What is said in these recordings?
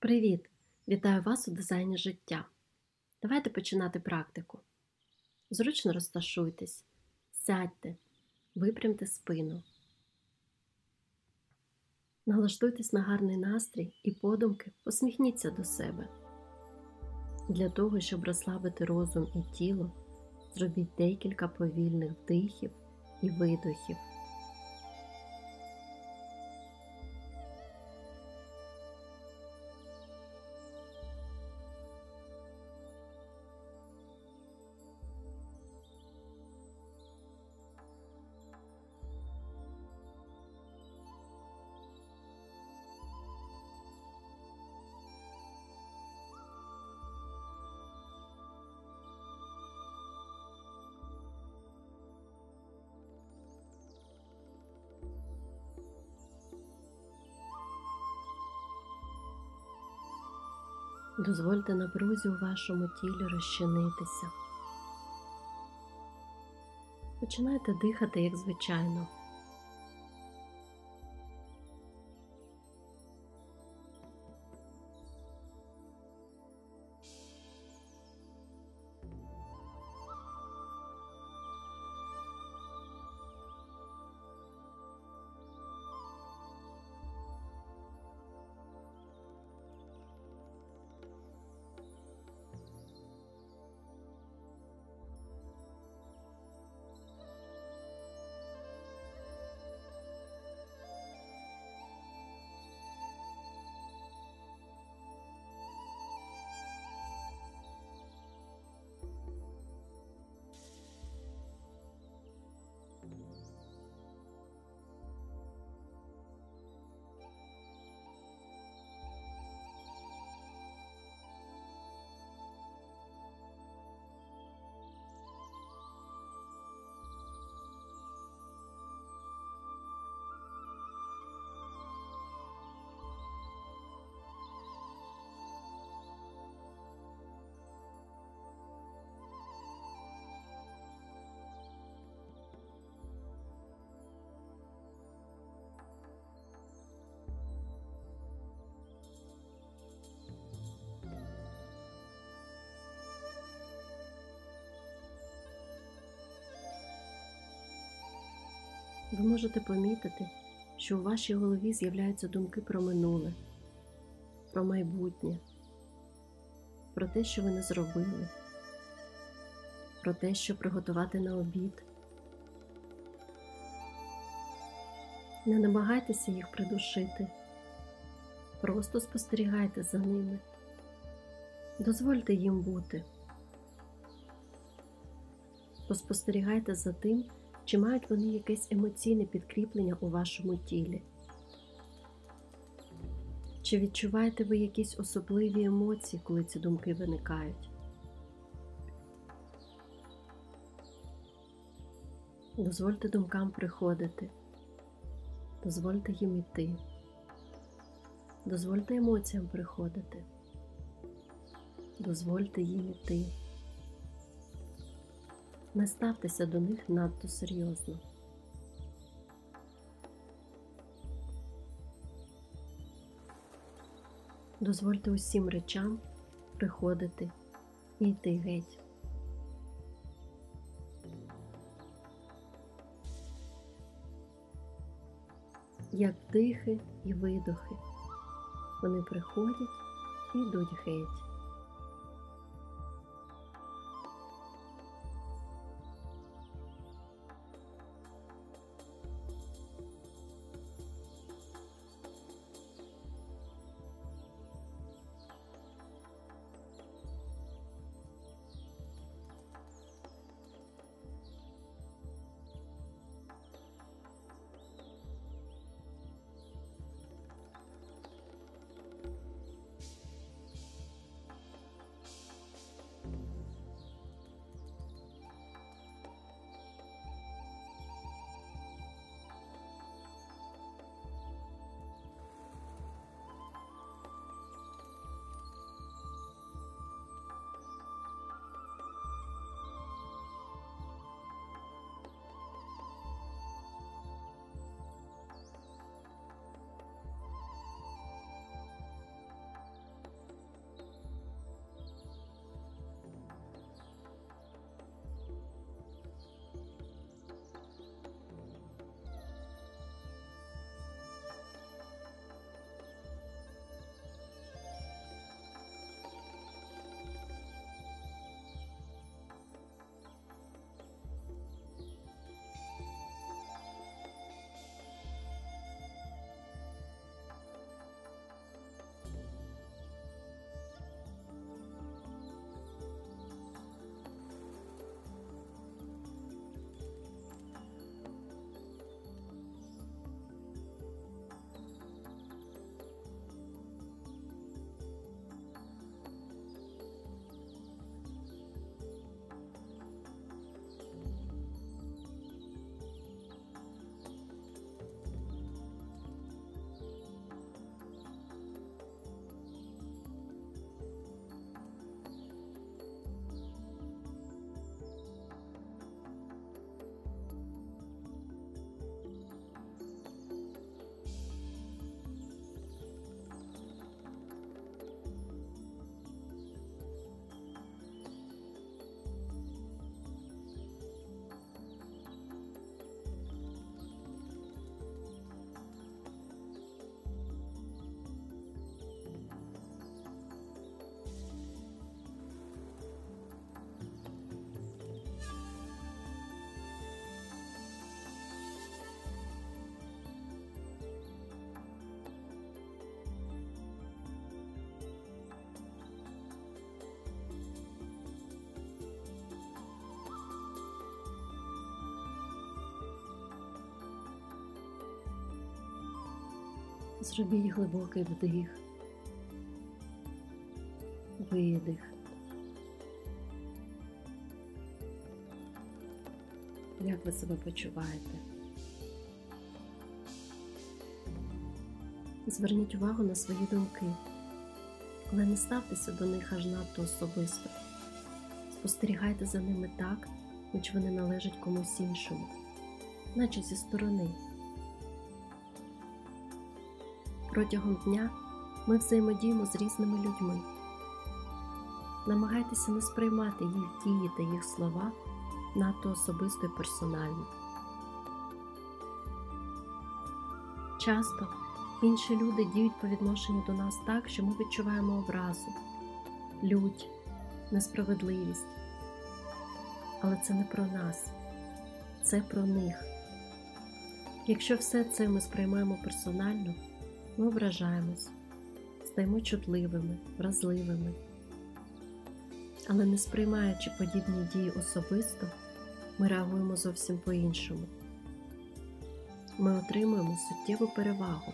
Привіт! Вітаю вас у дизайні життя. Давайте починати практику. Зручно розташуйтесь, сядьте, випрямте спину. Налаштуйтесь на гарний настрій і подумки посміхніться до себе. Для того, щоб розслабити розум і тіло, зробіть декілька повільних вдихів і видохів. Дозвольте напрузі у вашому тілі розчинитися. Починайте дихати як звичайно. Ви можете помітити, що у вашій голові з'являються думки про минуле, про майбутнє, про те, що ви не зробили, про те, що приготувати на обід. Не намагайтеся їх придушити, просто спостерігайте за ними, дозвольте їм бути. Поспостерігайте за тим, чи мають вони якесь емоційне підкріплення у вашому тілі? Чи відчуваєте ви якісь особливі емоції, коли ці думки виникають? Дозвольте думкам приходити, дозвольте їм іти, дозвольте емоціям приходити, дозвольте їм іти. Не ставтеся до них надто серйозно. Дозвольте усім речам приходити і йти геть. Як вдихи і видохи, вони приходять і йдуть геть. Зробіть глибокий вдих, видих. Як ви себе почуваєте? Зверніть увагу на свої думки, але не ставтеся до них аж надто особисто. Спостерігайте за ними так, ніч вони належать комусь іншому, наче зі сторони. Протягом дня ми взаємодіємо з різними людьми. Намагайтеся не сприймати їх дії та їх слова надто особисто і персонально. Часто інші люди діють по відношенню до нас так, що ми відчуваємо образу, лють, несправедливість. Але це не про нас, це про них. Якщо все це ми сприймаємо персонально, ми ображаємось, стаємо чутливими, вразливими. Але не сприймаючи подібні дії особисто, ми реагуємо зовсім по-іншому. Ми отримуємо суттєву перевагу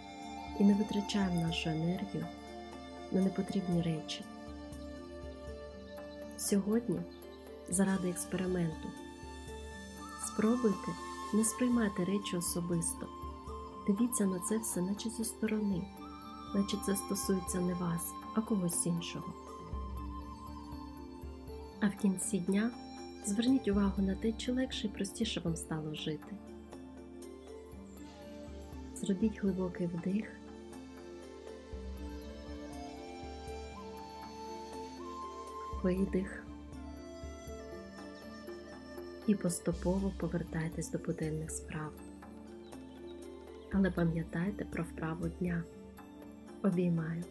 і не витрачаємо нашу енергію на непотрібні речі. Сьогодні, заради експерименту, спробуйте не сприймати речі особисто. Дивіться на це все, наче зі сторони, наче це стосується не вас, а когось іншого. А в кінці дня зверніть увагу на те, чи легше і простіше вам стало жити. Зробіть глибокий вдих. Видих. І поступово повертайтесь до буденних справ. Але пам'ятайте про вправу дня. Обіймаю.